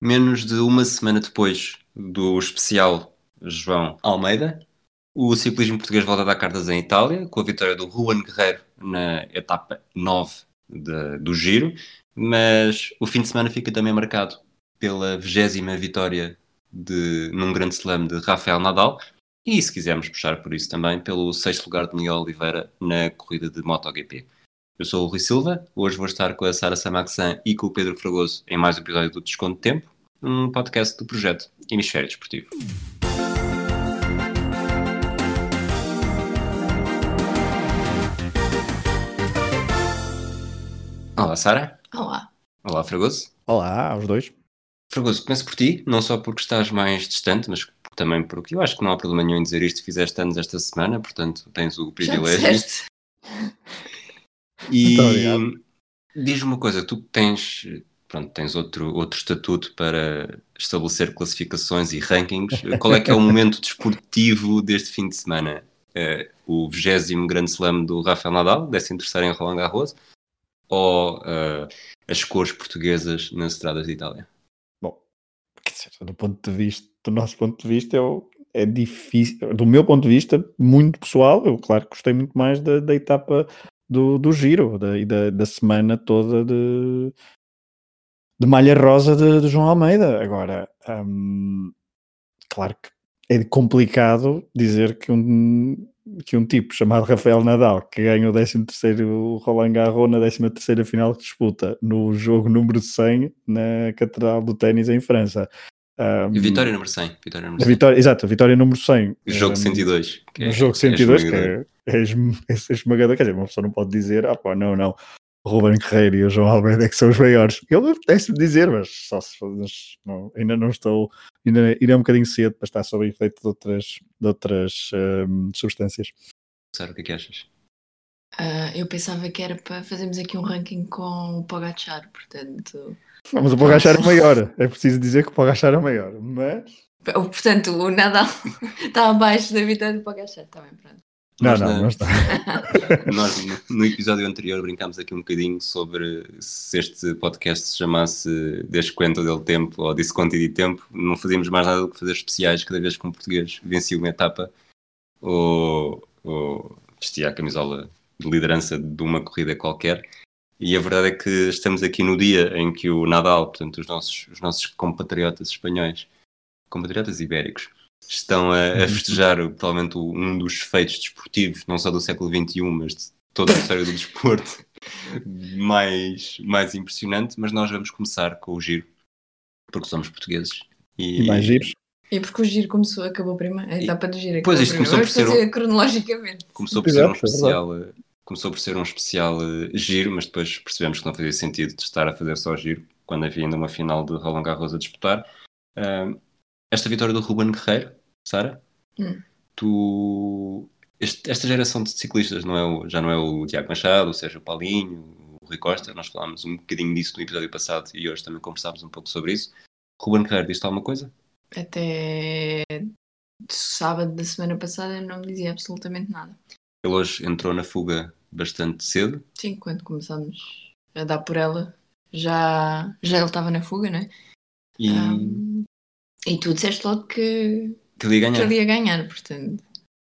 menos de uma semana depois do especial João Almeida, o ciclismo português volta a dar cartas em Itália, com a vitória do Juan Guerreiro na etapa 9 de, do Giro, mas o fim de semana fica também marcado pela vigésima vitória de, num grande slam de Rafael Nadal, e se quisermos puxar por isso também, pelo sexto lugar de Miguel Oliveira na corrida de MotoGP. Eu sou o Rui Silva, hoje vou estar com a Sara Samaxan e com o Pedro Fragoso em mais um episódio do Desconto de Tempo, um podcast do projeto Hemisfério Desportivo. Olá, Sara. Olá. Olá, Fragoso. Olá, aos dois. Fragoso, começo por ti, não só porque estás mais distante, mas também porque eu acho que não há problema nenhum em dizer isto, fizeste anos esta semana, portanto tens o privilégio. E diz-me uma coisa, tu tens, pronto, tens outro, outro estatuto para estabelecer classificações e rankings. Qual é que é o momento desportivo deste fim de semana? Uh, o 20 Grande Slam do Rafael Nadal, 13 em Roland Garros, ou uh, as cores portuguesas nas estradas de Itália? Bom, do ponto de vista, do nosso ponto de vista, eu, é difícil, do meu ponto de vista, muito pessoal, eu claro que gostei muito mais da, da etapa do, do giro da, da, da semana toda de, de malha rosa de, de João Almeida. Agora, hum, claro que é complicado dizer que um, que um tipo chamado Rafael Nadal, que ganha o 13 Roland Garros na 13 final que disputa no jogo número 100 na Catedral do Ténis em França. Um, vitória número 100. Vitória número 100. Vitória, exato, vitória número 100. Jogo um, 102. Que é, jogo 102, que é, é, é esmagador. Quer dizer, uma pessoa não pode dizer, ah pá, não, não. Ruben Guerreiro e o João Almeida é que são os maiores. Eu apetece dizer, mas só se mas não, ainda não estou, ainda, ainda é um bocadinho cedo para estar sob efeito de outras, de outras um, substâncias. Sara, o que é que achas? Uh, eu pensava que era para fazermos aqui um ranking com o Pogachar, portanto. Mas o Pogachar é maior, é preciso dizer que o Pogachar é maior, mas. Portanto, o Nadal está abaixo da vitória do Pogachar, está bem, pronto. Não, nós, não, na... não está. nós no episódio anterior brincámos aqui um bocadinho sobre se este podcast se chamasse Desconto dele Tempo ou Desconto de Tempo, não fazíamos mais nada do que fazer especiais cada vez que um português vencia uma etapa ou, ou vestia a camisola de liderança de uma corrida qualquer. E a verdade é que estamos aqui no dia em que o Nadal, portanto, os nossos, os nossos compatriotas espanhóis, compatriotas ibéricos, estão a, a uhum. festejar provavelmente um dos feitos desportivos, não só do século XXI, mas de toda a história do desporto, mais, mais impressionante. Mas nós vamos começar com o giro, porque somos portugueses. E, e mais giros. E porque o giro começou, acabou primeiro, a etapa do giro Pois isto começou por ser um, cronologicamente. Começou por ser um especial, eh, começou por ser um especial uh, giro, mas depois percebemos que não fazia sentido de estar a fazer só giro quando havia ainda uma final de Roland Garros a disputar. Uh, esta vitória do Ruben Guerreiro, Sara, hum. tu este, esta geração de ciclistas não é o, já não é o Tiago Machado, o Sérgio Paulinho, o Rui Costa, nós falámos um bocadinho disso no episódio passado e hoje também conversámos um pouco sobre isso. Ruben Guerreiro, diz-te alguma coisa? Até sábado da semana passada não me dizia absolutamente nada. Ele hoje entrou na fuga bastante cedo. Sim, quando começamos a dar por ela, já, já ele estava na fuga, né? E... Um, e tu disseste logo que, que ele ia ganhar. Que ele ia ganhar, portanto.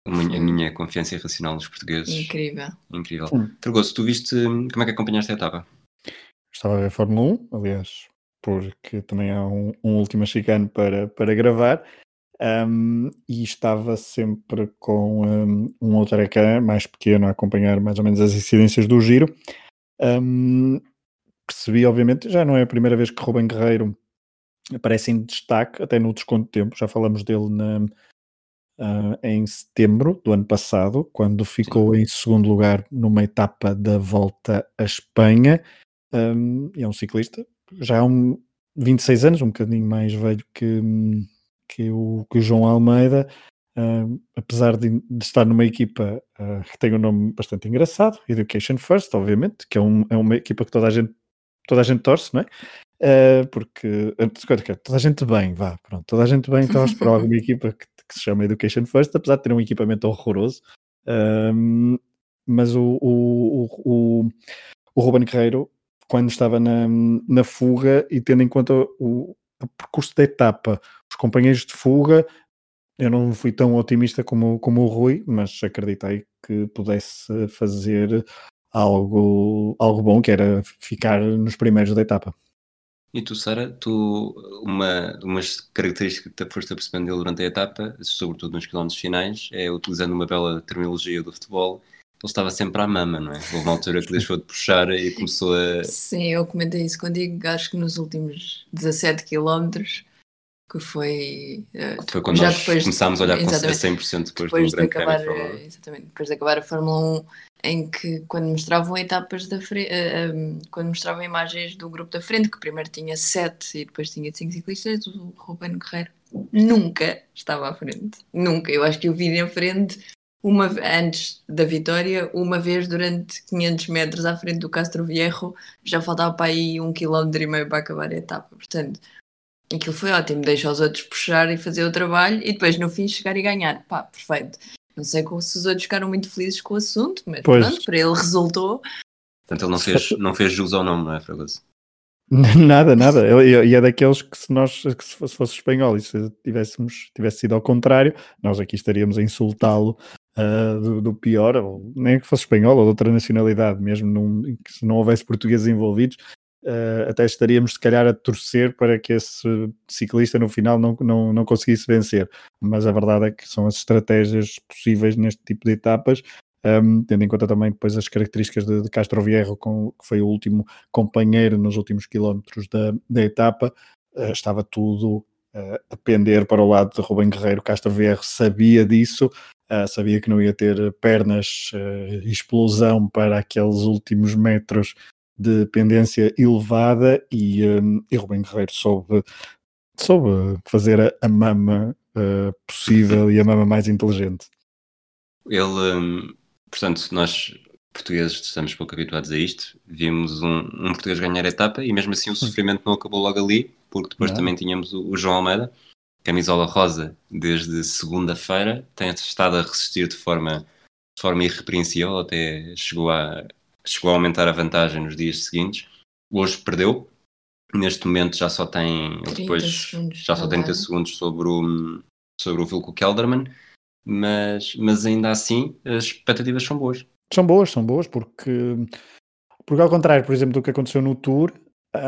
A minha, a minha confiança irracional nos portugueses. Incrível. Incrível. Tragoso, tu viste como é que acompanhaste a etapa? Estava a ver a Fórmula 1, aliás, porque também há um, um último chicano para, para gravar. Um, e estava sempre com um, um outro ecrã mais pequeno a acompanhar mais ou menos as incidências do giro. Um, percebi, obviamente, já não é a primeira vez que Rubem Guerreiro aparece em destaque, até no desconto de tempo, já falamos dele na, uh, em setembro do ano passado, quando ficou em segundo lugar numa etapa da volta à Espanha. Um, é um ciclista, já há um 26 anos, um bocadinho mais velho que, que, o, que o João Almeida. Uh, apesar de, de, estar numa equipa uh, que tem um nome bastante engraçado, Education First, obviamente, que é, um, é uma equipa que toda a gente, toda a gente torce, não é? Uh, porque toda a gente bem, vá, pronto, toda a gente bem torce para alguma equipa que, que, se chama Education First, apesar de ter um equipamento horroroso. Uh, mas o, o, o, o Ruben Guerreiro, quando estava na, na fuga e tendo em conta o, a percurso da etapa, os companheiros de fuga, eu não fui tão otimista como, como o Rui, mas acreditei que pudesse fazer algo, algo bom, que era ficar nos primeiros da etapa. E tu, Sara, tu, uma, umas características que te foste percebendo dele durante a etapa, sobretudo nos quilómetros finais, é utilizando uma bela terminologia do futebol, ele estava sempre à mama, não é? Houve uma altura que deixou de puxar e começou a. Sim, eu comentei isso contigo, acho que nos últimos 17 quilómetros, que foi. Uh, foi quando nós depois, começámos a olhar com a 100% depois, depois do de Grande acabar, Prémio Exatamente, depois de acabar a Fórmula 1, em que quando mostravam etapas da frente, uh, um, eh, quando mostravam imagens do grupo da frente, que primeiro tinha 7 e depois tinha 5 ciclistas, o Ruben Guerreiro nunca estava à frente. Nunca. Eu acho que eu vi na frente uma antes da vitória, uma vez durante 500 metros à frente do Castro Viejo, já faltava para aí um quilómetro e meio para acabar a etapa. Portanto, aquilo foi ótimo, deixa os outros puxar e fazer o trabalho e depois no fim chegar e ganhar. Pá, perfeito. Não sei se os outros ficaram muito felizes com o assunto, mas pois. pronto, para ele resultou. Portanto, ele não fez, não fez jus ao nome, não é, Fragoso? Nada, nada. E é daqueles que se nós, que se fosse espanhol e se tivéssemos, tivesse sido ao contrário, nós aqui estaríamos a insultá-lo uh, do, do, pior, ou nem que fosse espanhol ou de outra nacionalidade, mesmo num, que se não houvesse portugueses envolvidos, uh, até estaríamos se calhar a torcer para que esse ciclista no final não, não, não conseguisse vencer. Mas a verdade é que são as estratégias possíveis neste tipo de etapas. Um, tendo em conta também depois as características de, de Castro Vierro, com, que foi o último companheiro nos últimos quilómetros da, da etapa, uh, estava tudo uh, a pender para o lado de Rubem Guerreiro. Castro Vierro sabia disso, Uh, sabia que não ia ter pernas uh, explosão para aqueles últimos metros de pendência elevada e, um, e Rubem Guerreiro soube, soube fazer a, a mama uh, possível e a mama mais inteligente. Ele, um, portanto, nós portugueses estamos pouco habituados a isto. Vimos um, um português ganhar a etapa e mesmo assim o sofrimento não acabou logo ali, porque depois não. também tínhamos o, o João Almeida camisola rosa desde segunda-feira, tem estado a resistir de forma, de forma irrepreensível, até chegou a, chegou a aumentar a vantagem nos dias seguintes. Hoje perdeu, neste momento já só tem depois já só 30 segundos sobre o, sobre o Vilko Kelderman, mas, mas ainda assim as expectativas são boas. São boas, são boas, porque, porque ao contrário, por exemplo, do que aconteceu no Tour,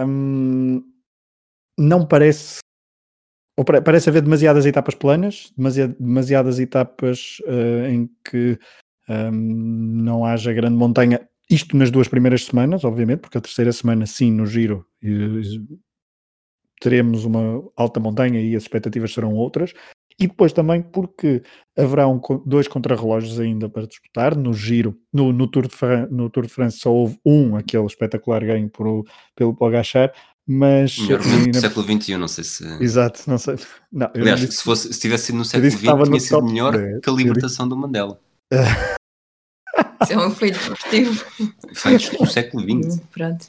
hum, não parece ou parece haver demasiadas etapas planas, demasiadas etapas uh, em que um, não haja grande montanha. Isto nas duas primeiras semanas, obviamente, porque a terceira semana, sim, no giro, teremos uma alta montanha e as expectativas serão outras. E depois também porque haverá um, dois contrarrelógios ainda para disputar. No giro, no, no, Tour de no Tour de França só houve um, aquele espetacular ganho por, pelo Pogachar, mas melhor momento do século XXI, não sei se exato, não sei não, aliás, se, fosse, se tivesse sido no século XX tinha sido melhor que a libertação do Mandela isso é um feito desportivo feitos do século XX pronto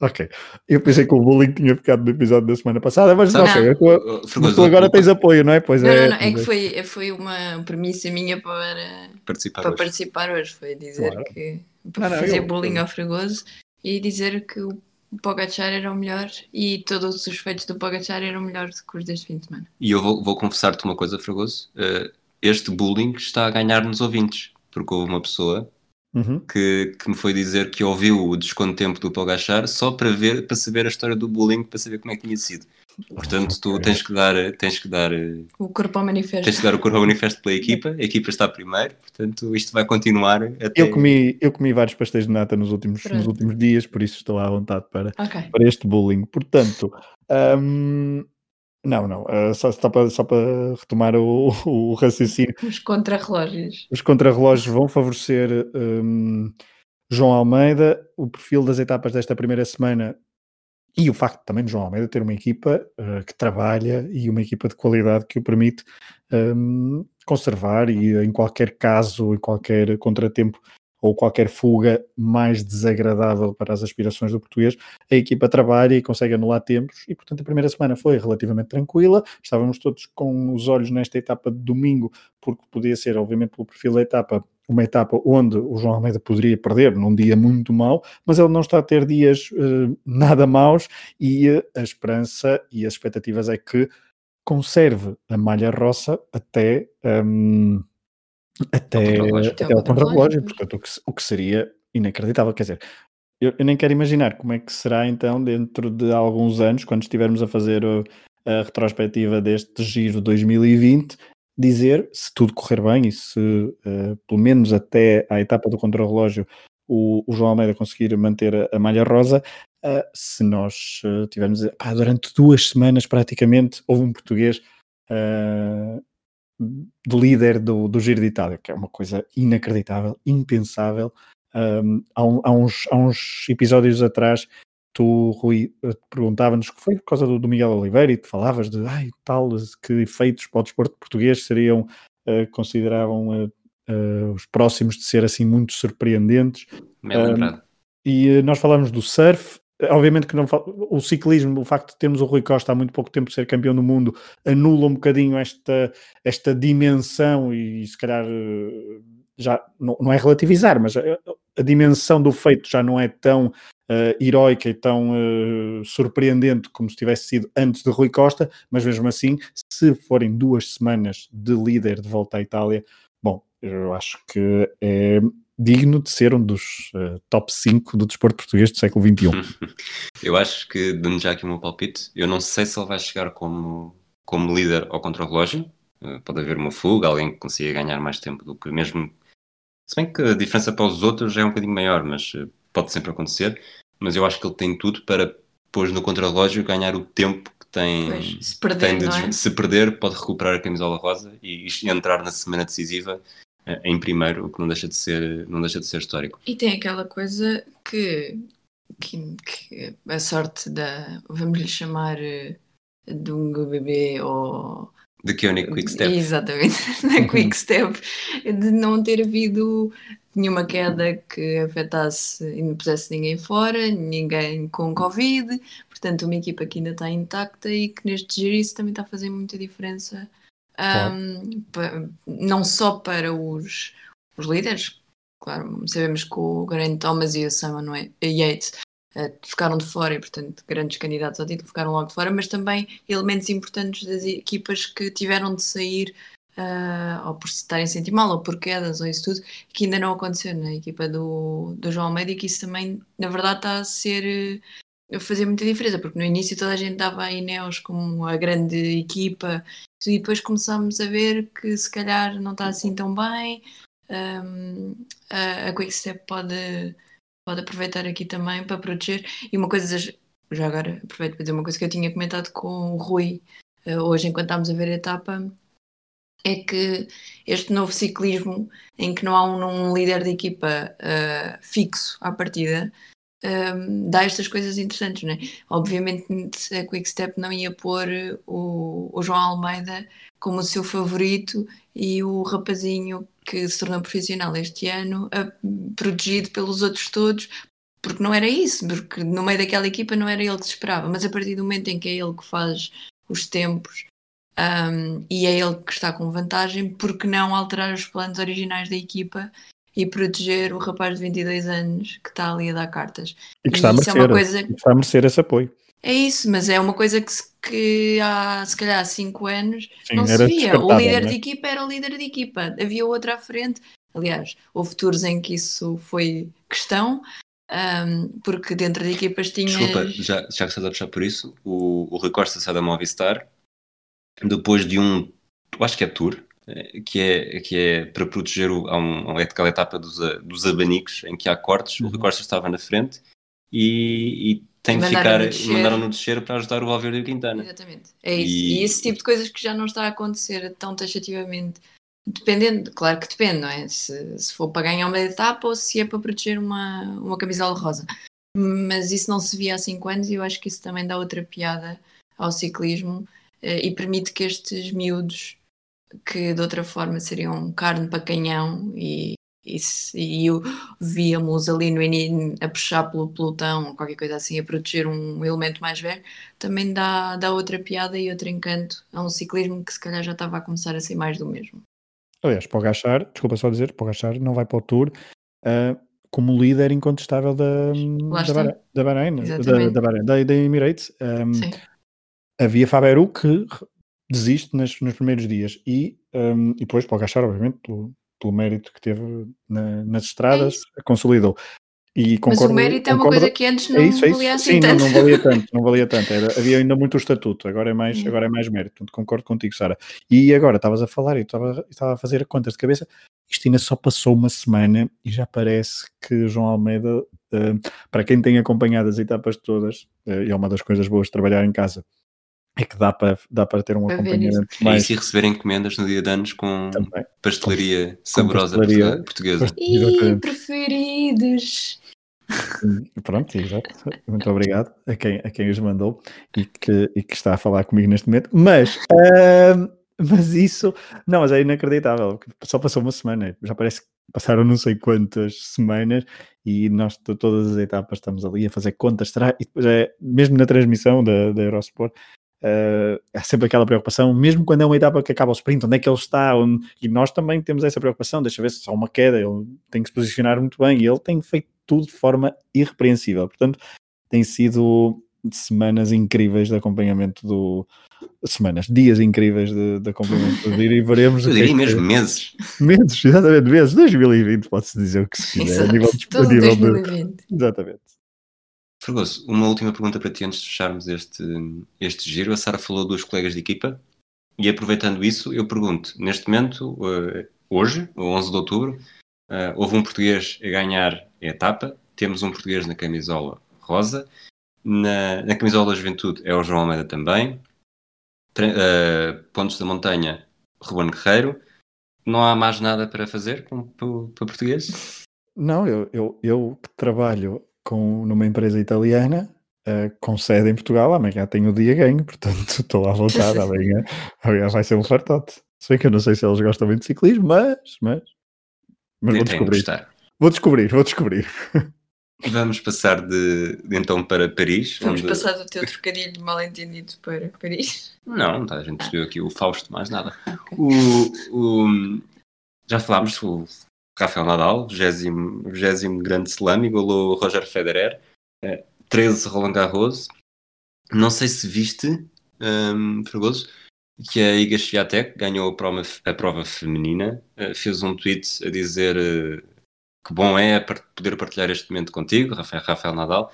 ok, eu pensei que o bullying tinha ficado no episódio da semana passada, mas não, ok, tu, tu agora tens apoio, não é? Pois não, é, não, não, é que foi, foi uma premissa minha para participar, para hoje. participar hoje, foi dizer claro. que para não, fazer eu, bullying eu... ao Fregoso e dizer que o Pogachar era o melhor e todos os feitos do Pogachar eram melhores do que os deste fim de semana. E eu vou, vou confessar-te uma coisa, Fragoso. Uh, este bullying está a ganhar nos ouvintes, porque houve uma pessoa uhum. que, que me foi dizer que ouviu o desconto tempo do Pogachar só para ver, para saber a história do bullying, para saber como é que tinha sido. Portanto, tu tens que dar, tens que dar o corpo ao manifesto. Tens que dar o corpo ao manifesto pela equipa. A equipa está primeiro, portanto, isto vai continuar até. Eu comi, eu comi vários pastéis de nata nos últimos, nos últimos dias, por isso estou à vontade para, okay. para este bullying. Portanto, um, não, não, uh, só, só, para, só para retomar o, o raciocínio. Os contrarrelógios. Os contrarrelógios vão favorecer um, João Almeida. O perfil das etapas desta primeira semana e o facto também de João Almeida ter uma equipa uh, que trabalha e uma equipa de qualidade que o permite um, conservar e em qualquer caso, em qualquer contratempo ou qualquer fuga mais desagradável para as aspirações do português, a equipa trabalha e consegue anular tempos e portanto a primeira semana foi relativamente tranquila, estávamos todos com os olhos nesta etapa de domingo porque podia ser obviamente pelo perfil da etapa uma etapa onde o João Almeida poderia perder num dia muito mau, mas ele não está a ter dias uh, nada maus e a esperança e as expectativas é que conserve a malha roça até, um, até, até ao contrarrelógio, portanto, o que, o que seria inacreditável. Quer dizer, eu, eu, nem quero imaginar como é que será então dentro de alguns anos, quando estivermos a fazer a retrospectiva deste giro 2020, dizer se tudo correr bem e se uh, pelo menos até à etapa do contrarrelógio o, o João Almeida conseguir manter a, a malha rosa, uh, se nós uh, tivermos pá, durante duas semanas praticamente houve um português uh, de líder do, do Giro de Itália, que é uma coisa inacreditável, impensável. Um, há, um, há, uns, há uns episódios atrás tu, Rui, perguntava-nos que foi por causa do, do, Miguel Oliveira e tu falavas de ai, tal, que efeitos para o desporto português seriam, uh, consideravam uh, uh, os próximos de ser assim muito surpreendentes. É e nós falamos do surf, obviamente que não o ciclismo, o facto de termos o Rui Costa há muito pouco tempo ser campeão do mundo, anula um bocadinho esta, esta dimensão e se calhar já não, não é relativizar, mas a, a, dimensão do feito já não é tão uh, heroica e tão uh, surpreendente como se tivesse sido antes de Rui Costa, mas mesmo assim, se forem duas semanas de líder de volta à Itália, bom, eu acho que é digno de ser um dos uh, top 5 do desporto português do século XXI. eu acho que, dando já aqui o meu palpite, eu não sei se ele vai chegar como, como líder ao contra-relógio. Uh, pode haver uma fuga, alguém que consiga ganhar mais tempo do que mesmo. Se bem que a diferença para os outros é um bocadinho maior, mas uh, pode sempre acontecer mas eu acho que ele tem tudo para depois no contrarrelógio ganhar o tempo que tem, pois, se, perder, tem de, é? se perder pode recuperar a camisola rosa e, e entrar na semana decisiva em primeiro, o que não deixa de ser não deixa de ser histórico. E tem aquela coisa que, que, que a sorte da vamos lhe chamar uh, Dunga bebê ou de Koenig Quick Step. Exatamente, na Quick Step, de não ter havido nenhuma queda que afetasse e não pusesse ninguém fora, ninguém com Covid, portanto, uma equipa que ainda está intacta e que neste giro isso também está a fazer muita diferença, um, não só para os, os líderes, claro, sabemos que o Grant Thomas e o Simon Yates Uh, ficaram de fora e, portanto, grandes candidatos ao título ficaram logo de fora, mas também elementos importantes das equipas que tiveram de sair uh, ou por se estarem a sentir mal, ou por quedas, ou isso tudo, que ainda não aconteceu na equipa do, do João Almeida e que isso também, na verdade, está a ser a fazer muita diferença, porque no início toda a gente dava a Ineos como a grande equipa e depois começámos a ver que se calhar não está assim tão bem. Um, a, a Quickstep pode, pode aproveitar aqui também para proteger. E uma coisa, já agora aproveito para dizer uma coisa que eu tinha comentado com o Rui uh, hoje enquanto estávamos a ver a etapa, é que este novo ciclismo, em que não há um, um líder de equipa uh, fixo à partida, um, dá estas coisas interessantes, né? Obviamente a Quickstep não ia pôr o, o, João Almeida como o seu favorito e o rapazinho que se tornou profissional este ano, protegido pelos outros todos, porque não era isso, porque no meio daquela equipa não era ele que se esperava, mas a partir do momento em que é ele que faz os tempos um, e é ele que está com vantagem, porque não alterar os planos originais da equipa e proteger o rapaz de 22 anos que está ali a dar cartas. E que está, a merecer, é coisa... está a merecer esse apoio. É isso, mas é uma coisa que, que há se calhar 5 anos Sim, não se via. O líder né? de equipa era o líder de equipa, havia outro à frente. Aliás, houve tours em que isso foi questão, um, porque dentro de equipas tinha. Desculpa, já, já que estás a puxar por isso, o, o Rui Costa sai da Movistar depois de um, acho que é tour, que é, que é para proteger o, a, um, a aquela etapa dos, dos abanicos em que há cortes, uhum. o Rui Costa estava na frente e, e tem de ficar, mandaram-no descer para ajudar o Valverde e o Quintana. Exatamente, é isso. E... e... esse tipo de coisas que já não está a acontecer tão taxativamente, dependendo, claro que depende, não é? Se, se for para ganhar uma etapa ou se é para proteger uma, uma camisola rosa. Mas isso não se via há 5 anos e eu acho que isso também dá outra piada ao ciclismo eh, e permite que estes miúdos, que de outra forma seriam carne para canhão e, e, e víamos ali no início a puxar pelo pelotão ou qualquer coisa assim, a proteger um elemento mais velho, também dá, dá outra piada e outro encanto a um ciclismo que se calhar já estava a começar a ser mais do mesmo. Aliás, para o Gachar, desculpa só dizer, para o Gachar não vai para o Tour uh, como líder incontestável da, da, Bahrein, da, Bahrein, da, da, Bahrein, da, da Emirates. Um, Sim. Havia Faberu que desiste nas, nos primeiros dias e, um, e depois para o Gachar, obviamente, pelo, pelo mérito que teve na, nas estradas, é consolidou. E concordo, Mas o mérito é uma coisa que antes não é isso, é isso. valia assim Sim, tanto. Não, não valia tanto, não valia tanto. Era, havia ainda muito o estatuto, agora é mais, agora é mais mérito. Portanto, concordo contigo, Sara. E agora, estavas a falar, e estava, a fazer contas de cabeça, isto ainda só passou uma semana e já parece que João Almeida, uh, para quem tem acompanhado as etapas todas, uh, e é uma das coisas boas de trabalhar em casa, é que dá para, dá para ter um para acompanhamento mais. E receber encomendas no dia de anos com Também. pastelaria com, saborosa com pastelaria, portuguesa. E preferidos. Pronto, exato. Muito obrigado a quem, a quem os mandou e que, e que está a falar comigo neste momento. Mas, uh, mas isso, não, mas é inacreditável. Só passou uma semana, já parece que passaram não sei quantas semanas e nós todas as etapas estamos ali a fazer contas. Será? E depois é, mesmo na transmissão da, da Eurosport, Uh, há sempre aquela preocupação, mesmo quando é uma etapa que acaba o sprint, onde é que ele está? Onde... E nós também temos essa preocupação, deixa ver se há uma queda, ele tem que se posicionar muito bem e ele tem feito tudo de forma irrepreensível. Portanto, tem sido semanas incríveis de acompanhamento do. Semanas, dias incríveis de, de acompanhamento do Diri e veremos. Eu diria é mesmo meses. Meses, exatamente, meses. 2020, pode-se dizer o que se quiser. A nível, a nível 2020. De... Exatamente. Fragoso, uma última pergunta para ti antes de fecharmos este, este giro. A Sara falou dos colegas de equipa e aproveitando isso, eu pergunto: neste momento, uh, hoje, 11 de outubro, uh, houve um português a ganhar a etapa, temos um português na camisola rosa, na, na camisola da juventude é o João Almeida também, uh, pontos da montanha, Ruben Guerreiro. Não há mais nada para fazer para, para português? Não, eu, eu, eu trabalho com, numa empresa italiana uh, com sede em Portugal, amanhã tenho o dia ganho, portanto estou à vontade, amanhã, amanhã vai ser um fartote. Se bem que eu não sei se eles gostam muito de ciclismo, mas, mas, mas vou descobrir. Vou descobrir, vou descobrir. Vamos passar de, de, então para Paris. Vamos onde... passar do teu trocadilho mal entendido para Paris. Não, tá, a gente percebeu aqui o Fausto, mais nada. Okay. O, o, já falámos, o Rafael Nadal, 20 grande slam, igualou Roger Federer, 13 eh, Roland Garros. Não sei se viste, um, Fragoso, que a Iga Swiatek ganhou a prova, a prova feminina, uh, fez um tweet a dizer uh, que bom é poder partilhar este momento contigo, Rafael, Rafael Nadal.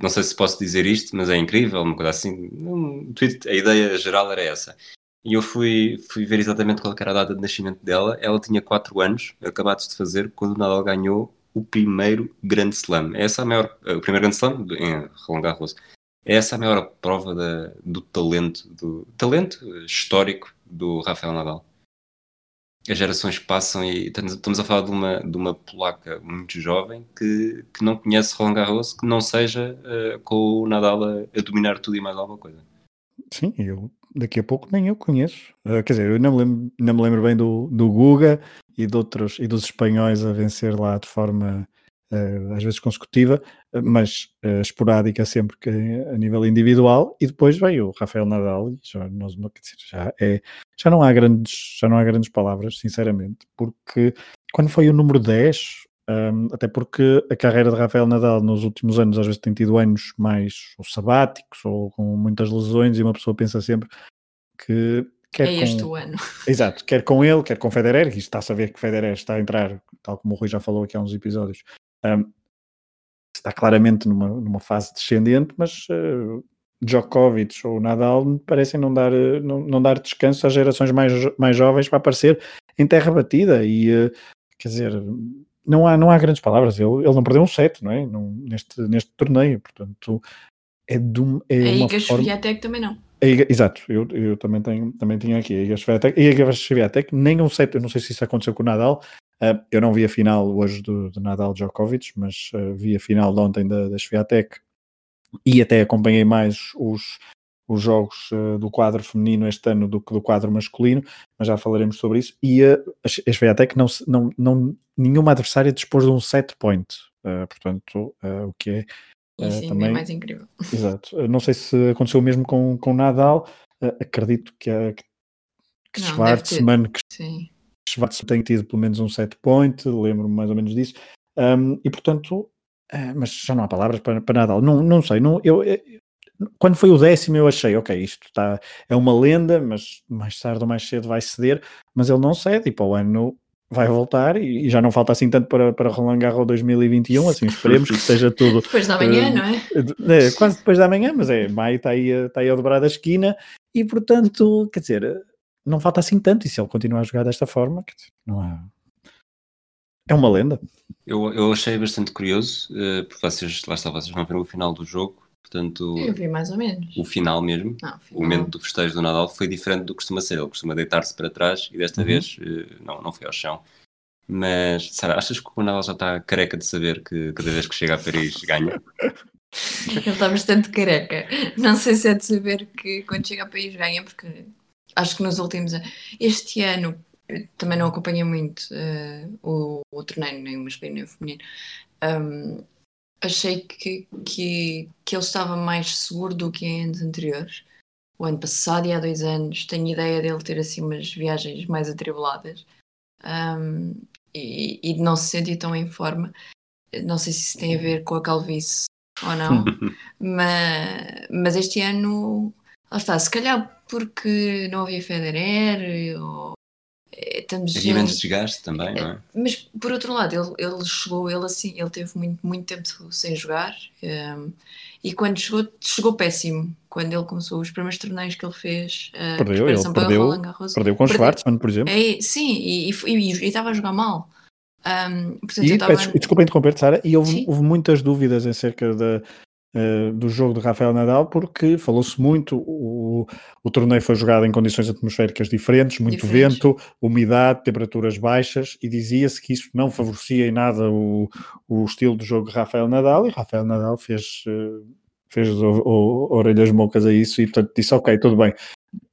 Não sei se posso dizer isto, mas é incrível, uma coisa assim. Um tweet, a ideia geral era essa. E eu fui, fui ver exatamente qual era a data de nascimento dela. Ela tinha 4 anos, acabados de fazer, quando Nadal ganhou o primeiro Grande Slam. É essa a maior, eh, o primeiro Grande Slam em Roland Garros. É essa a maior prova da, do talento, do talento histórico do Rafael Nadal. As gerações passam e estamos a falar de uma, de uma polaca muito jovem que, que não conhece Roland Garros, que não seja uh, com o Nadal a, a dominar tudo e mais alguma coisa. Sim, eu daqui a pouco nem eu conheço. Uh, quer dizer, eu não me lembro, não me lembro bem do, do Guga e, de outros, e dos espanhóis a vencer lá de forma uh, às vezes consecutiva, uh, mas esporádica sempre que, a nível individual. E depois veio o Rafael Nadal, e já, nós, já, é, já, não há grandes, já não há grandes palavras, sinceramente, porque quando foi o número 10, um, até porque a carreira de Rafael Nadal nos últimos anos às vezes tem tido anos mais ou sabáticos ou com muitas lesões e uma pessoa pensa sempre que quer é este com... o ano. Exato, quer com ele, quer com Federer, e está a saber que Federer está a entrar, tal como o Rui já falou aqui há uns episódios, um, está claramente numa, numa fase descendente, mas uh, Djokovic ou Nadal parecem não dar, não, não dar descanso às gerações mais, mais jovens para aparecer em terra batida e uh, quer dizer não há, não há grandes palavras. Ele, ele não perdeu um set, não é? Não, neste, neste torneio, portanto, é de um, é a Iga forma... Swiatek também não. Iga, exato, eu, eu também, tenho, também tinha aqui a Iga. E a Iga Swiatek, nem um set, eu não sei se isso aconteceu com o Nadal. Uh, eu não vi a final hoje do, do Nadal Djokovic, mas uh, vi a final de ontem da, da Swiatek e até acompanhei mais os, os jogos uh, do quadro feminino este ano do que do quadro masculino, mas já falaremos sobre isso. E uh, a até que não, não, não, nenhuma adversária dispôs de um set point, uh, portanto, uh, o que é. Uh, sim, também é mais incrível. Exato. não sei se aconteceu mesmo com, com Nadal, acredito que, que, que Schwartzman, que, Schwartz tem tido pelo menos um set point, lembro-me mais ou menos disso, um, e portanto, uh, mas já não há palavras para, para Nadal, não, não sei, não, eu, quando foi o décimo eu achei, ok, isto está, é uma lenda, mas mais tarde ou mais cedo vai ceder, mas ele não cede e para o ano vai voltar e, e já não falta assim tanto para, para Roland Garros 2021, assim esperemos que seja tudo... depois da manhã, uh, não é? é? Quase depois da manhã, mas é, maio está aí, está aí a dobrar da esquina e portanto, quer dizer, não falta assim tanto e se ele continuar a jogar desta forma, quer dizer, não há... É uma lenda. Eu, eu achei bastante curioso, uh, porque vocês, lá está, vocês vão ver o final do jogo, Portanto, eu vi mais ou menos. O final mesmo, não, o, final. o momento do festejo do Nadal foi diferente do que costuma ser. Ele costuma deitar-se para trás e desta uhum. vez eh, não, não foi ao chão. Mas, Sara, achas que o Nadal já está careca de saber que cada vez que chega a Paris ganha? Ele está bastante careca. Não sei se é de saber que quando chega a Paris ganha, porque acho que nos últimos Este ano também não acompanhei muito uh, o, o torneio, nem o masculino nem o feminino. Um, achei que, que, que ele estava mais seguro do que em anos anteriores. O ano passado e há dois anos tenho ideia dele ter assim umas viagens mais atribuladas um, e, e de não se sentir tão em forma. Não sei se isso tem a ver com a calvície ou não, mas, mas este ano, lá está, se calhar porque não havia Federer ou estamos Havia menos desgaste também, não é? Mas por outro lado, ele, ele chegou, ele assim, ele teve muito, muito tempo sem jogar um, e quando chegou, chegou péssimo. Quando ele começou os primeiros torneios que ele fez, uh, perdeu, ele perdeu, perdeu com o Schwartzman, por exemplo. É, sim, e, estava a jogar mal. Um, portanto, e, tava... desculpa interromper, Sara, e houve, houve, muitas dúvidas acerca da, uh, do jogo de Rafael Nadal, porque falou-se muito, o, o torneio foi jogado em condições atmosféricas diferentes, muito diferentes. vento, umidade, temperaturas baixas, e dizia-se que isso não favorecia em nada o, o estilo de jogo de Rafael Nadal, e Rafael Nadal fez... Uh, fez o, o, orelhas mocas a isso e portanto disse ok, tudo bem,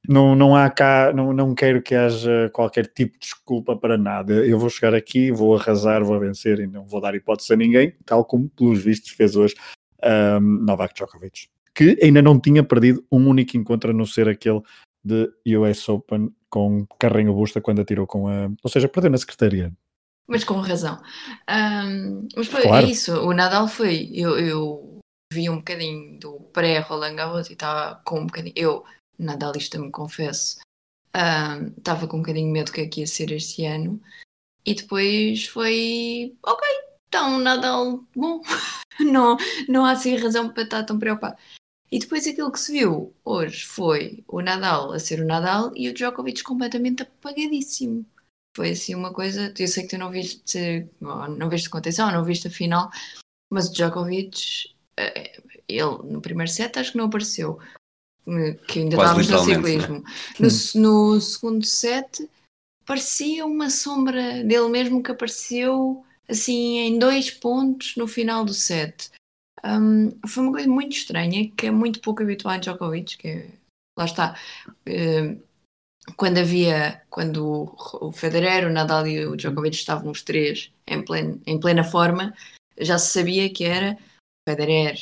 não, não há cá, não, não quero que haja qualquer tipo de desculpa para nada. Eu vou chegar aqui, vou arrasar, vou vencer e não vou dar hipótese a ninguém, tal como pelos vistos fez hoje um, Novak Djokovic, que ainda não tinha perdido um único encontro a não ser aquele de US Open com carrinho busta quando atirou com a. Ou seja, perdeu na secretaria. Mas com razão. Um, mas foi claro. isso. O Nadal foi. Eu, eu vi um bocadinho do pré-Roland Garros e estava com um bocadinho. Eu, Nadalista, me confesso, estava um, com um bocadinho medo que aqui ia ser este ano. E depois foi. Ok, então Nadal, bom. não, não há assim razão para estar tão preocupado. E depois aquilo que se viu hoje foi o Nadal a ser o Nadal e o Djokovic completamente apagadíssimo. Foi assim uma coisa. Eu sei que tu não viste, não viste contenção, não viste a final, mas o Djokovic, eh, ele no primeiro set acho que não apareceu, eh, que ainda Quase estávamos no né? ciclismo. Né? No, no segundo set parecia uma sombra dele mesmo que apareceu assim em dois pontos no final do set. Um, foi uma coisa muito estranha, que é muito pouco habitual em Djokovic, que é, lá está. Uh, quando havia, quando o Federer, o Nadal e o Djokovic estavam os três em, plen, em plena forma, já se sabia que era o Federer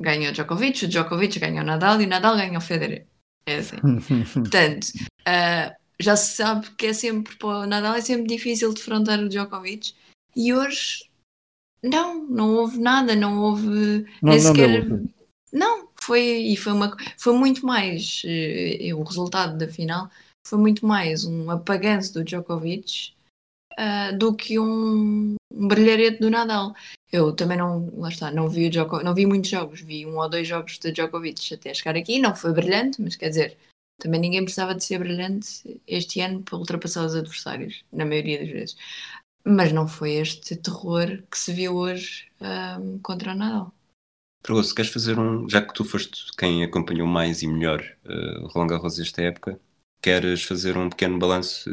ganha o Djokovic, o Djokovic ganha o Nadal e o Nadal ganha o Federer. É assim. Portanto, uh, já se sabe que é sempre para o Nadal é sempre difícil defrontar o Djokovic e hoje, não, não houve nada, não houve não, nem sequer. Não, não, foi, e foi, uma, foi muito mais. Eh, o resultado da final foi muito mais um apaganço do Djokovic uh, do que um, um brilharete do Nadal. Eu também não, lá está, não vi, o Djoko, não vi muitos jogos, vi um ou dois jogos de Djokovic até chegar aqui, não foi brilhante, mas quer dizer, também ninguém precisava de ser brilhante este ano para ultrapassar os adversários, na maioria das vezes. Mas não foi este terror que se viu hoje um, contra o Nadal. Pergunto, se queres fazer um, já que tu foste quem acompanhou mais e melhor uh, Roland Garros esta época, queres fazer um pequeno balanço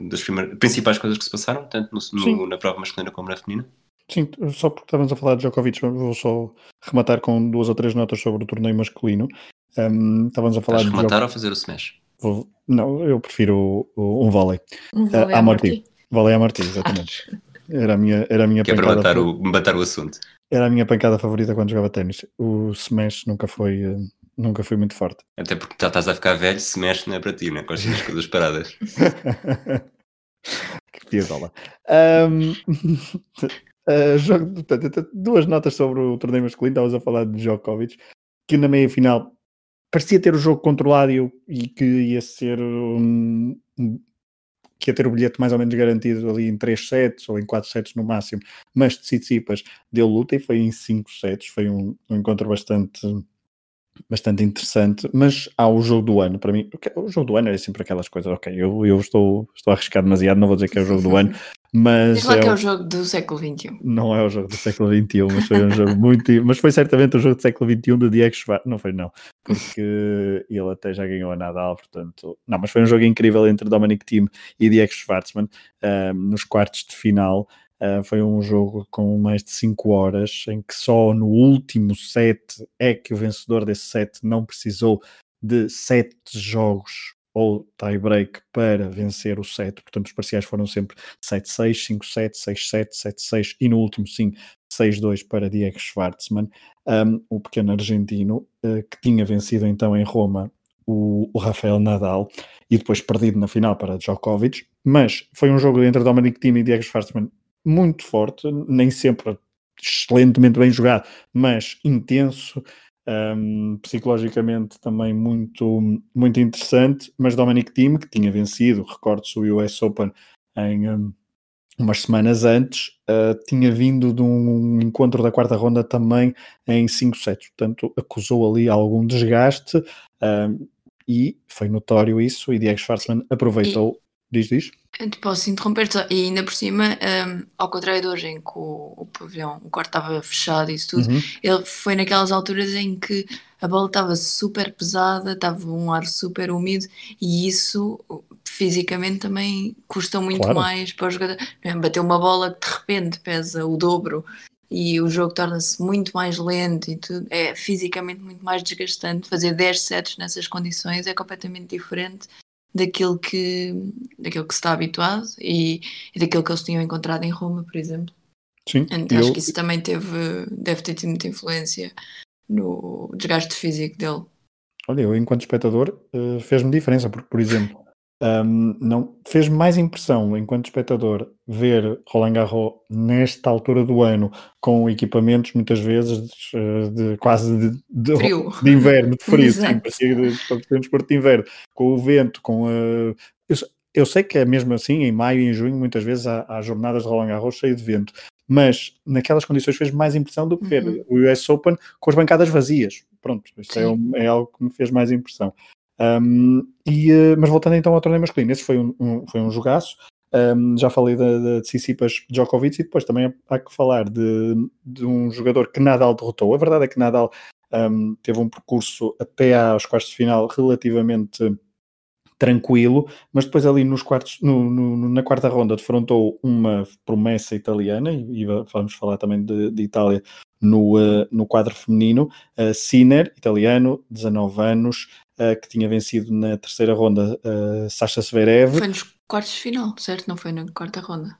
das principais coisas que se passaram, tanto no, no, na prova masculina como na feminina? Sim, só porque estávamos a falar de Djokovic, vou só rematar com duas ou três notas sobre o torneio masculino. Um, estávamos a falar Estás de rematar ou fazer o smash? Vou, não, eu prefiro o, o, um vôlei. Um vôlei uh, à morte. Valéia Martins, exatamente. Era a minha, era a minha que pancada. É para matar o, matar o assunto. Era a minha pancada favorita quando jogava ténis. O smash nunca foi, eh, nunca foi muito forte. Até porque já estás a ficar velho, smash não é para ti, né? Com as coisas paradas. Piadola. Um, uh, jogo, portanto, duas notas sobre o torneio masculino. Estavas a falar de Djokovic, que na meia final parecia ter o jogo controlado e, e que ia ser um, que ia ter o bilhete mais ou menos garantido ali em 3 sets ou em 4 sets no máximo, mas Tsitsipas deu luta e foi em 5 sets, foi um, um encontro bastante bastante interessante, mas há o jogo do ano, para mim, o jogo do ano é sempre aquelas coisas, ok, eu, eu estou, estou a arriscar demasiado, não vou dizer que é o jogo do ano, mas... Diz lá é que é o jogo do século XXI. Não é o jogo do século XXI, mas foi um jogo muito... Mas foi certamente o jogo do século XXI de Diego Schwartz, não foi não, porque ele até já ganhou a Nadal, portanto... Não, mas foi um jogo incrível entre Dominic Thiem e Diego Schwartzman um, nos quartos de final, Uh, foi um jogo com mais de 5 horas, em que só no último set é que o vencedor desse set não precisou de 7 jogos ou tie-break para vencer o set. Portanto, os parciais foram sempre 7-6, 5-7, 6-7, 7-6 e no último sim 6-2 para Diego Schwartzman, um, o pequeno argentino, uh, que tinha vencido então em Roma o, o, Rafael Nadal e depois perdido na final para Djokovic. Mas foi um jogo entre Dominic Thiem e Diego Schwartzman muito forte, nem sempre excelentemente bem jogado, mas intenso, um, psicologicamente também muito, muito interessante. Mas Dominic Thiem, que tinha vencido, recordo-se, o US Open em um, umas semanas antes, uh, tinha vindo de um encontro da quarta ronda também em 5 sets, portanto acusou ali algum desgaste. Um, e foi notório isso, e Diego Schwartzman aproveitou Diz, diz. Te posso interromper só. E ainda por cima, um, ao contrário de hoje, em que o, o pavilhão, o quarto estava fechado e isso tudo, uhum. ele foi naquelas alturas em que a bola estava super pesada, estava um ar super úmido e isso fisicamente também custa muito claro. mais para o jogador. Bater uma bola que de repente pesa o dobro e o jogo torna-se muito mais lento e tudo, é fisicamente muito mais desgastante. Fazer 10 sets nessas condições é completamente diferente daquilo que, daquilo que se está habituado e, e daquilo que eles tinham encontrado em Roma, por exemplo. Sim, então, acho que isso também teve, deve ter tido muita influência no desgaste físico dele. Olha, eu enquanto espectador uh, fez-me diferença, porque, por exemplo, um, não fez mais impressão enquanto espectador ver Roland Garros nesta altura do ano com equipamentos muitas vezes de, de quase de, de, de, inverno, de frio, sim, parecia de desporto de inverno, com o vento, com uh, eu, eu, sei que é mesmo assim, em maio e em junho, muitas vezes há, há jornadas de Roland Garros cheio de vento, mas naquelas condições fez mais impressão do que ver uhum. o US Open com as bancadas vazias. Pronto, isso é, é, algo que me fez mais impressão. Um, e, uh, mas voltando então ao torneio masculino, esse foi um, um foi um jogaço. Um, já falei de, de Tsitsipas Djokovic e depois também há que falar de, de um jogador que Nadal derrotou. A verdade é que Nadal um, teve um percurso até aos quartos de final relativamente tranquilo, mas depois ali nos quartos, no, no, na quarta ronda defrontou uma promessa italiana e, e vamos falar também de, de Itália no, uh, no quadro feminino, uh, Sinner, italiano, 19 anos, uh, que tinha vencido na terceira ronda uh, Sasha Zverev. Foi nos quartos de final, certo? Não foi na quarta ronda.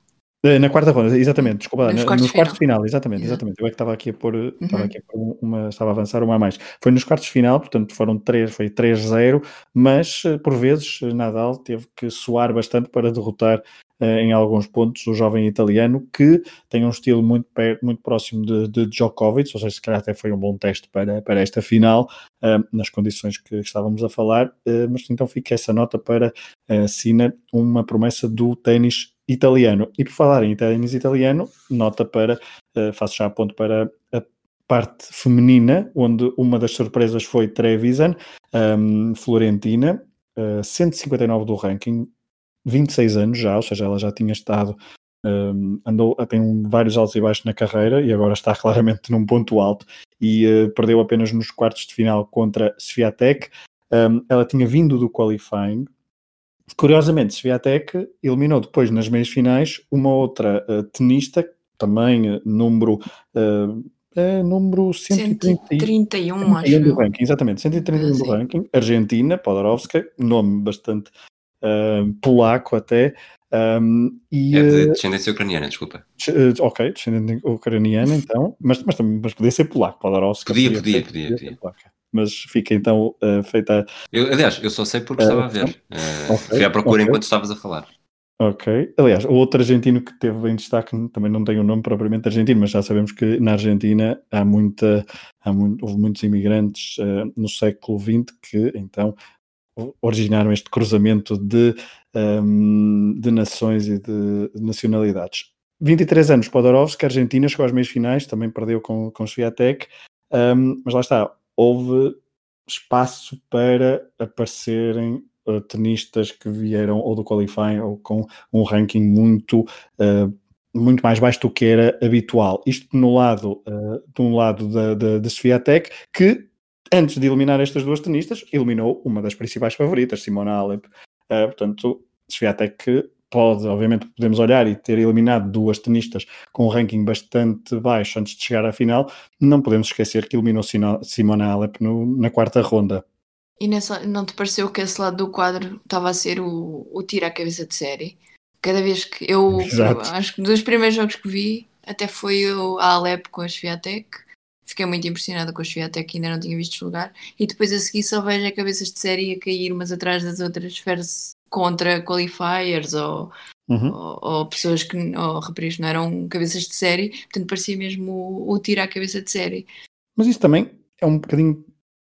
Uh, na quarta ronda, exatamente, desculpa, nos, na, quartos, nos quartos de final, exatamente, exatamente. Eu é que estava aqui a pôr, uhum. estava aqui a pôr uma, estava a avançar uma a mais. Foi nos quartos de final, portanto foram três, foi 3-0, mas por vezes Nadal teve que suar bastante para derrotar eh, em alguns pontos o jovem italiano que tem um estilo muito, muito próximo de, de Djokovic, ou seja, se calhar até foi um bom teste para, para esta final, nas condições que estávamos a falar, uh, mas então fica essa nota para uh, Sina, uma promessa do ténis italiano. E por falar em ténis italiano, nota para, uh, faço já ponto para a parte feminina, onde uma das surpresas foi Trevisan, um, Florentina, uh, 159 do ranking, 26 anos já, ou seja, ela já tinha estado, um, andou, tem vários altos e baixos na carreira e agora está claramente num ponto alto e uh, perdeu apenas nos quartos de final contra Sviatek. Um, ela tinha vindo do qualifying. Curiosamente, Sviatek eliminou depois nas meias finais uma outra uh, tenista, também uh, número é número 131, acho do ranking, exatamente, 131 do ranking, Argentina, Podorovska, nome bastante uh, polaco até. Um, e, é de descendência ucraniana, desculpa. Uh, ok, descendência ucraniana então, mas, mas, mas podia ser polaco, Podorovska. Podia, podia, podia. podia, podia. Mas fica então uh, feita. Eu, aliás, eu só sei porque estava a ver. Okay, fui à procura okay. enquanto estavas a falar. Ok. Aliás, o outro argentino que teve bem destaque, também não tem o um nome propriamente argentino, mas já sabemos que na Argentina há muita, há muito, houve muitos imigrantes uh, no século XX que então originaram este cruzamento de, um, ehm, de nações e de nacionalidades. 23 anos, Podorovski, Argentina, chegou às meias finais, também perdeu com, com Sviatek, um, ehm, mas lá está, houve espaço para aparecerem uh, tenistas que vieram ou do qualifying ou com um ranking muito uh, muito mais baixo do que era habitual. Isto no lado, uh, de um lado da, da, da Sviatek, que antes de eliminar estas duas tenistas, eliminou uma das principais favoritas, Simona Alep. Uh, portanto, Sviatek pode, obviamente, podemos olhar e ter eliminado duas tenistas com um ranking bastante baixo antes de chegar à final, não podemos esquecer que eliminou Simona Alep no, na quarta ronda. E nessa, não te pareceu que esse lado do quadro estava a ser o, o tiro à cabeça de série? Cada vez que eu, acho que dos primeiros jogos que vi, até foi o, a Alep com a Sviatek, fiquei muito impressionada com a Sviatek, ainda não tinha visto jogar, e depois a seguir só vejo a cabeças de série a cair umas atrás das outras, contra qualifiers ou, uhum. ou, ou, pessoas que, ou que não eram cabeças de série, portanto parecia mesmo o, o tiro à cabeça de série. Mas isso também é um bocadinho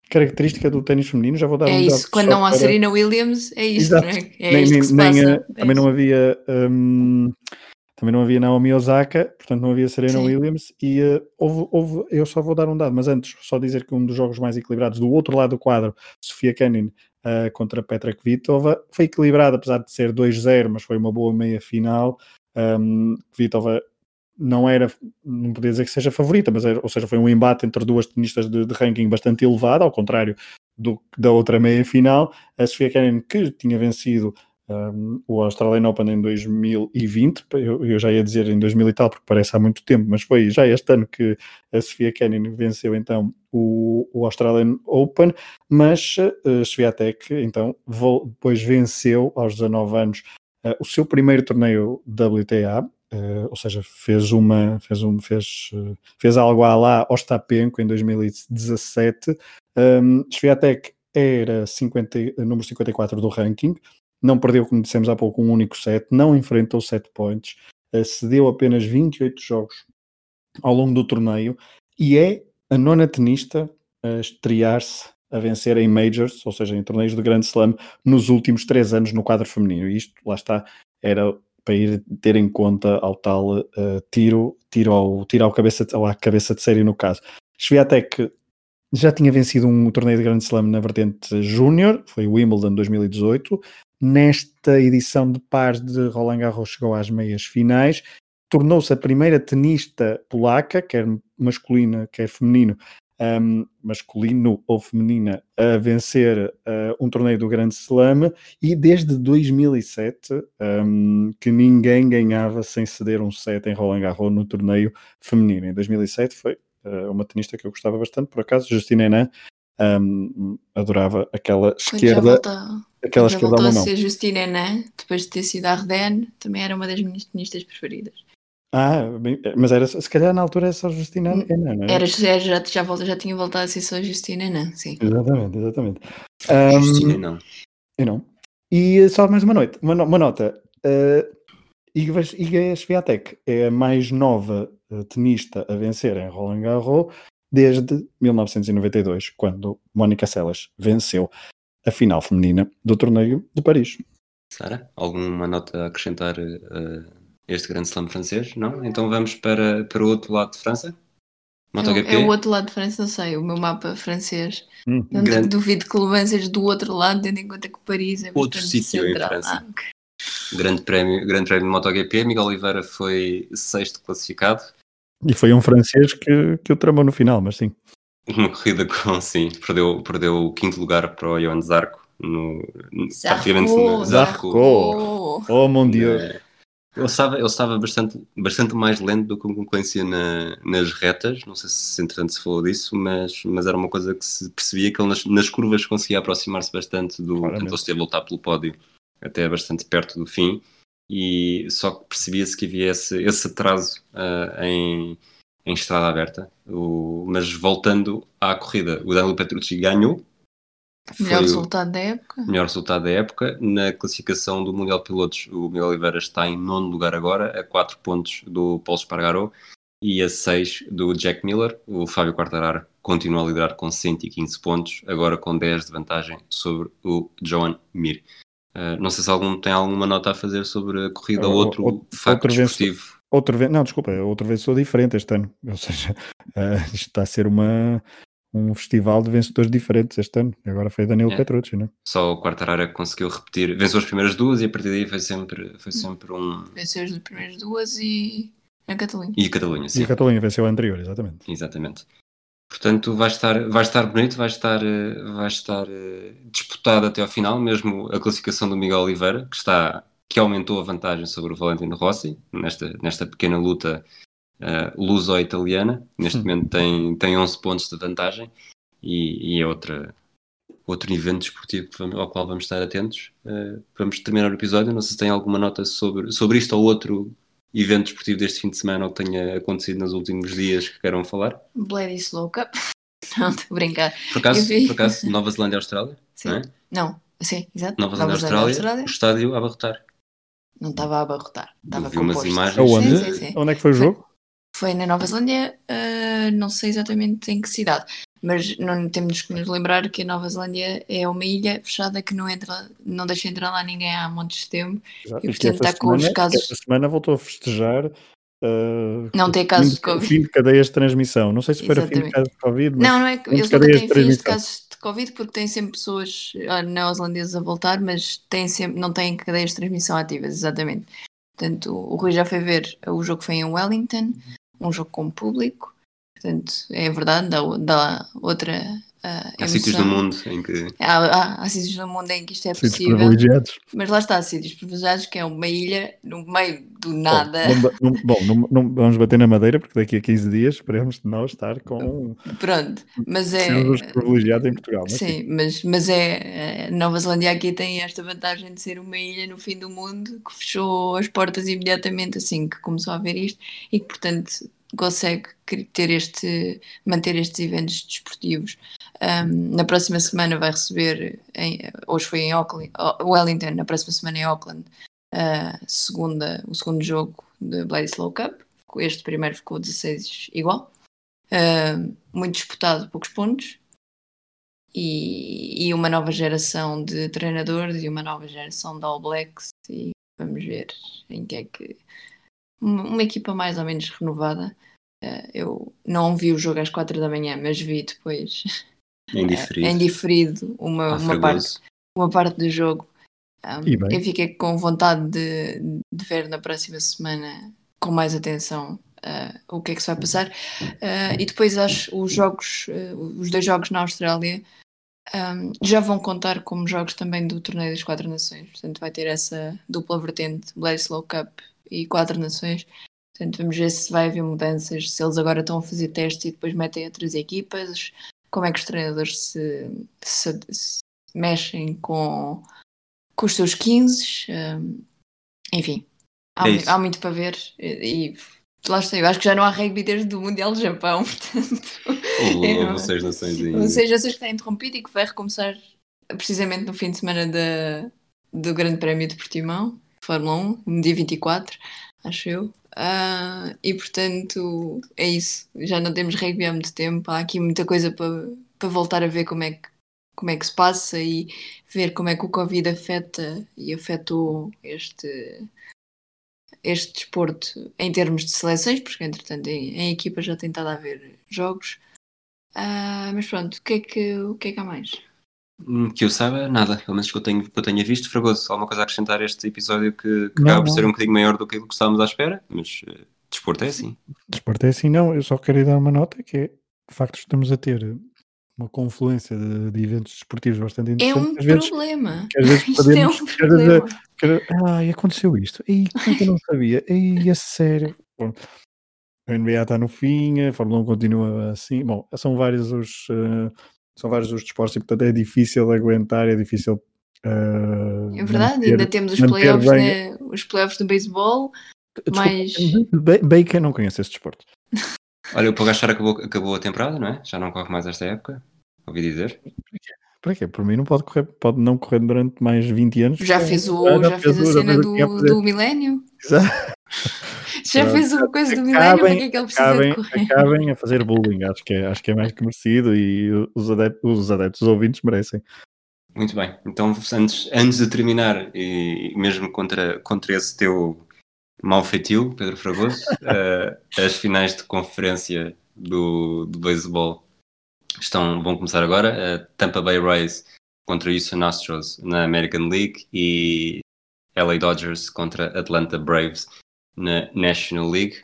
característica do ténis feminino, já vou dar é um isso, quando não há para... Serena Williams, é isso, não é? é nem, nem, nem a, também não havia um, também não havia Naomi Osaka, portanto não havia Serena Sim. Williams e uh, houve, houve, eu só vou dar um dado, mas antes só dizer que um dos jogos mais equilibrados do outro lado do quadro, Sofia Kenin uh, contra Petra Kvitova, foi equilibrado apesar de ser 2-0, mas foi uma boa meia final. Um, Kvitova não era, não podia dizer que seja favorita, mas era, ou seja, foi um embate entre duas tenistas de, de ranking bastante elevado, ao contrário do, da outra meia final. A Sofia Kenin, que tinha vencido um, o Australian Open em 2020, eu, eu, já ia dizer em 2000 e tal, porque parece há muito tempo, mas foi já este ano que a Sofia Kenin venceu então o, o Australian Open, mas uh, Sviatek então depois venceu aos 19 anos uh, o seu primeiro torneio WTA, Uh, ou seja, fez uma fez, um, fez, uh, fez algo à lá Ostapenko em 2017. Um, Sviatek era 50, número 54 do ranking, não perdeu, como dissemos há pouco, um único set, não enfrentou set points, uh, cedeu apenas 28 jogos ao longo do torneio e é a nona tenista a estrear-se a vencer em majors, ou seja, em torneios de grande slam, nos últimos três anos no quadro feminino. E isto, lá está, era para ir ter em conta ao tal uh, tiro, tiro ao, tiro ao cabeça, ou à cabeça de série no caso. Sviatek já tinha vencido um torneio de grande slam na vertente júnior, foi o Wimbledon 2018, Nesta edição de pares de Roland Garros chegou às meias finais, tornou-se a primeira tenista polaca, quer masculina, quer feminino, um, masculino ou feminina, a vencer uh, um torneio do Grande Slam. E desde 2007 um, que ninguém ganhava sem ceder um set em Roland Garros no torneio feminino. Em 2007 foi uh, uma tenista que eu gostava bastante, por acaso, Justine Henin, um, adorava aquela esquerda Aquela que voltou a ser Justina Enan, depois de ter sido a Arden, também era uma das minhas tenistas preferidas. Ah, bem, mas era se calhar na altura era só Justina Enan, não é? Era, já, já, já, volta, já tinha voltado a ser só Justina Enan, sim. Exatamente, exatamente. Um, Justina não. Eu não. E só mais uma noite, uma, uma nota. Uh, Iga Swiatek é a mais nova tenista a vencer em Roland Garros desde 1992, quando Mónica Seles venceu a final feminina do torneio de Paris. Sara, alguma nota a acrescentar a uh, este grande slam francês? Não? Então vamos para, para o outro lado de França? MotoGP? É, o outro lado de França, não sei, o meu mapa francês. Hum. Não grande... duvido que levances do outro lado, tendo em conta que Paris é Outro sítio em França. Ah, grande, prémio, grande prémio de MotoGP, Miguel Oliveira foi sexto classificado. E foi um francês que, que o tramou no final, mas sim. Uma corrida com, sim, perdeu, perdeu o quinto lugar para o Johan Zarco. No, praticamente no Zarco. Oh, mon Dieu. É, ele estava, ele estava bastante, bastante mais lento do que a concorrência na, nas retas. Não sei se entretanto se falou disso, mas, mas era uma coisa que se percebia que ele nas, nas curvas conseguia aproximar-se bastante do. Portanto, ele esteve a lutar pelo pódio até bastante perto do fim. E só que percebia-se que havia esse, esse atraso uh, em, em estrada aberta. O, mas voltando à corrida, o Danilo Petrucci ganhou, Melhor o resultado da época. melhor resultado da época. Na classificação do Mundial de Pilotos, o Miguel Oliveira está em nono lugar agora, a 4 pontos do Paulo Espargaró e a 6 do Jack Miller. O Fábio Quartararo continua a liderar com 115 pontos, agora com 10 de vantagem sobre o Joan Mir. Uh, não sei se algum tem alguma nota a fazer sobre a corrida ou O- outro outro- facto outro desportivo. Outro ve- não, desculpa, é outro vencedor diferente este ano. Ou seja, eh, isto está a ser uma, um festival de vencedores diferentes este ano. Agora foi Danilo É. Petrucci, não é? Só o Quartararo que conseguiu repetir, venceu as primeiras duas e a partir daí foi sempre, foi sempre um. Venceu as primeiras duas e a Catalunha. E a Catalunha, E sim. a Catalunha venceu a anterior, exatamente. Exatamente. Portanto, vai estar, vai estar bonito, vai estar, eh, vai estar eh, disputado até ao final, mesmo a classificação do Miguel Oliveira, que está que aumentou a vantagem sobre o Valentino Rossi nesta, nesta pequena luta eh, luso-italiana. Neste Hum. momento tem, tem 11 pontos de vantagem e, e é outra, outro evento desportivo ao qual vamos estar atentos. Eh, vamos terminar o episódio. Não sei se tem alguma nota sobre, sobre isto ou outro evento desportivo deste fim de semana ou que tenha acontecido nos últimos dias que queiram falar. Bloody Slow Cup. Não, estou a brincar. Por acaso, vi. por acaso Nova Zelândia e Austrália, Sim. não é? Não, sim, exato. Nova Zelândia e Austrália, o estádio a abarrotar. Não estava a abarrotar. Estava vi umas composto. imagens. Aonde? Sim, sim, sim. Onde é que foi o jogo? Foi na Nova Zelândia, ah, não sei exatamente em que cidade, mas não temos que nos lembrar que a Nova Zelândia é uma ilha fechada que não entra, não deixa entrar lá ninguém há montes de tempo. Exato. E, Isto portanto, esta está com os semana- casos- Esta semana voltou a festejar. eh, Não o tem casos fim de Covid. O fim de cadeias de transmissão. Não sei se foi o fim de casos de Covid, mas Não, não é que eles nunca têm de fins de transmissão. casos de Covid porque têm sempre pessoas ah, neozelandesas a voltar, mas têm sempre, não têm cadeias de transmissão ativas, exatamente. Portanto, o Rui já foi ver, o jogo foi em Wellington, um jogo com público, portanto, é verdade, dá, dá outra ah, Há sítios do emoção. mundo em que Há, há, há sítios no mundo em que isto é sítios possível, privilegiados. mas lá está, sítios privilegiados, que é uma ilha no meio do Bom, nada. não ba- não- bom, não, não vamos bater na madeira porque daqui a 15 dias esperemos nós estar com Pronto, mas é. privilegiados em Portugal. Mas sim. Sim, mas, mas é. a Nova Zelândia aqui tem esta vantagem de ser uma ilha no fim do mundo que fechou as portas imediatamente assim que começou a ver isto e que, portanto, consegue ter este, manter estes eventos desportivos. Um, na próxima semana vai receber, em- hoje foi em Auckland, Wellington, na próxima semana em Auckland, a segunda, o segundo jogo da Bledisloe Cup. Este primeiro ficou 16 igual. Um, muito disputado, poucos pontos e, e uma nova geração de treinadores e uma nova geração de All Blacks e vamos ver em que é que uma, equipa mais ou menos renovada Eh, eu não vi o jogo às quatro da manhã mas vi depois em eh, diferido. em diferido uma, Ah, uma, parte, uma parte do jogo Um, eu fiquei com vontade de, de ver na próxima semana com mais atenção uh, o que é que se vai passar Uh, e depois acho os jogos uh, os dois jogos na Austrália um, já vão contar como jogos também do Torneio das Quatro Nações. Portanto, vai ter essa dupla vertente, Bledisloe Cup e Quatro Nações. Portanto, vamos ver se vai haver mudanças, se eles agora estão a fazer testes e depois metem outras equipas, como é que os treinadores se, se- se mexem com, com os seus 15. um, enfim, há, É há muito para ver e, e lá está. Eu acho que já não há rugby desde o Mundial do Japão, portanto. Houve seis nações. Ou seja, sei que está interrompido e que vai recomeçar precisamente no fim de semana da, do Grande Prémio de Portimão, Fórmula 1, no dia 24, acho eu. Ah, e portanto, é isso. Já não temos rugby há muito tempo. Há aqui muita coisa para, voltar a ver como é, que, como é que se passa e ver como é que o Covid afeta e afetou este, este desporto em termos de seleções, porque entretanto em, em equipa já tem estado a haver jogos. Ah, mas pronto, o que, é que, o que é que há mais? Hum, Que eu saiba, nada. Pelo menos que eu, tenho, que eu tenha visto. Fragoso, alguma coisa a acrescentar a este episódio que, que Não, acaba por ser um bocadinho maior do que aquilo que estávamos à espera, mas eh, desporto é assim. Desporto é assim, não. Eu só queria dar uma nota que é, de facto, estamos a ter uma confluência de, de eventos desportivos bastante É interessantes. um às vezes, problema. que às vezes Isto é podemos. um é- problema. que- ai, aconteceu isto. Ei, como é que eu não sabia? Ei, a sério. Bom, a NBA está no fim, a Fórmula 1 continua assim. Bom, são vários os. eh, são vários os desportos e, portanto, é difícil aguentar, é difícil. eh, É verdade, manter- ainda temos os manter playoffs, bem- né, os playoffs do beisebol. Desculpa, mais- Ba- Bacon não conhece esse desporto. Olha, o Pogachar acabou, acabou a temporada, não é? Já não corre mais esta época. Ouvi dizer. para quê? Por mim não pode correr, pode não correr durante mais 20 anos. Já fez, o, já, fez a cena do, do milénio. Exato. Já fez uma coisa do milénio, para que é que ele precisa acabem, de correr? acabem a fazer bullying, acho que, é, acho que é mais que merecido e os adeptos, os adeptos, os ouvintes merecem. Muito bem, então antes, antes de terminar, e mesmo contra, contra esse teu mau feitio, Pedro Fragoso, uh, as finais de conferência do, do beisebol estão, vão começar agora. Uh, Tampa Bay Rays contra Houston Astros na American League e LA Dodgers contra Atlanta Braves na National League.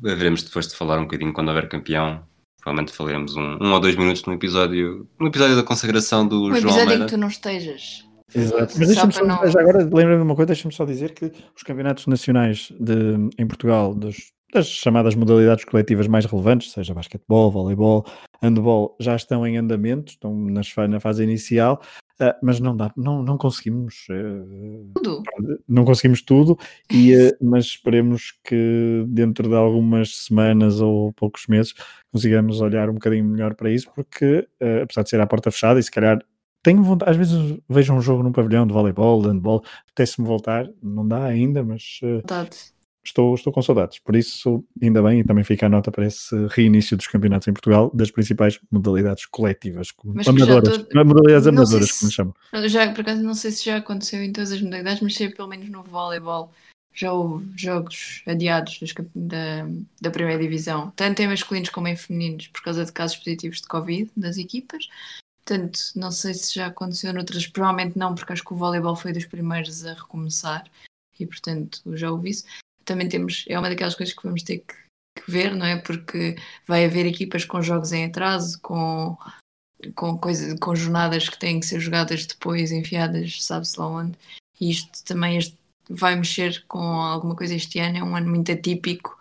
Veremos depois de falar um bocadinho quando houver campeão. Provavelmente falaremos um, um ou dois minutos num episódio, no episódio da consagração do Um João episódio em que tu não estejas. Exato. Mas deixa-me só, não- já agora lembra-me de uma coisa, deixa-me só dizer que os campeonatos nacionais de, em Portugal, dos- das chamadas modalidades coletivas mais relevantes, seja basquetebol, voleibol, handball, já estão em andamento, estão nas, na fase inicial, ah, mas não dá, não, não conseguimos, eh, Tudo. não conseguimos tudo, e, eh, mas esperemos que dentro de algumas semanas ou poucos meses consigamos olhar um bocadinho melhor para isso, porque eh, apesar de ser à porta fechada e se calhar tenho vontade, às vezes vejo um jogo num pavilhão de voleibol, de handball, apetece-me voltar, não dá ainda, mas eh, Verdade. Estou, estou com saudades. Por isso, ainda bem, e também fica a nota para esse reinício dos campeonatos em Portugal, das principais modalidades coletivas, Mas amadoras, tô- modalidades amadoras, se- como chamam. Já, por acaso, não sei se já aconteceu em todas as modalidades, mas sei pelo menos no voleibol. Já houve jogos adiados dos da, da primeira divisão, tanto em masculinos como em femininos, por causa de casos positivos de Covid das equipas. Portanto, não sei se já aconteceu noutras, provavelmente não, porque acho que o voleibol foi dos primeiros a recomeçar e, portanto, já ouvi isso. Também temos, é uma daquelas coisas que vamos ter que, que ver, não é? Porque vai haver equipas com jogos em atraso, com com, coisa, com jornadas que têm que ser jogadas depois, enfiadas, sabe-se lá onde. E isto também este- vai mexer com alguma coisa este ano. É um ano muito atípico.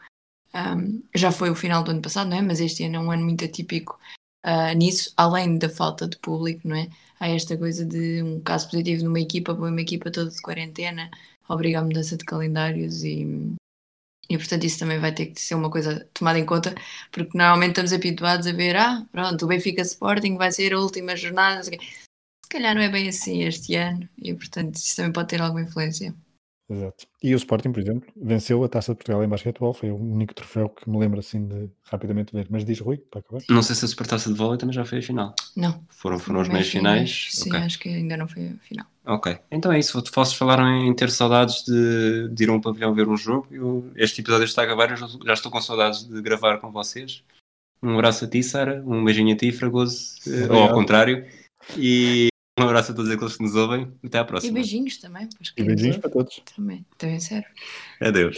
Um, já foi o final do ano passado, não é? Mas este ano é um ano muito atípico ah, nisso, além da falta de público, não é? Há esta coisa de um caso positivo numa equipa, uma equipa toda de quarentena, obriga a mudança de calendários e. E portanto isso também vai ter que ser uma coisa tomada em conta porque normalmente estamos habituados a ver, ah, pronto, o Benfica Sporting vai ser a última jornada. Se calhar não é bem assim este ano e, portanto, isso também pode ter alguma influência. Exato. E o Sporting, por exemplo, venceu a Taça de Portugal em basquetebol, foi o único troféu que me lembro assim de rapidamente ver. Mas diz Rui, para acabar. Não sei se a Supertaça de vôlei também já foi a final. Não. Foram, foram os Meios finais. Sim, Ok. acho que ainda não foi a final. Ok, então é isso. Vocês falaram em ter saudades de, de ir a um pavilhão ver um jogo. Eu- este episódio está a acabar, eu já, estou com saudades de gravar com vocês. Um abraço a ti, Sara. Um beijinho a ti, Fragoso. eh, Ou ao contrário. E um abraço a todos aqueles que nos ouvem. Até à E próxima. beijinhos também. E beijinhos para todos. Também, também serve. Adeus.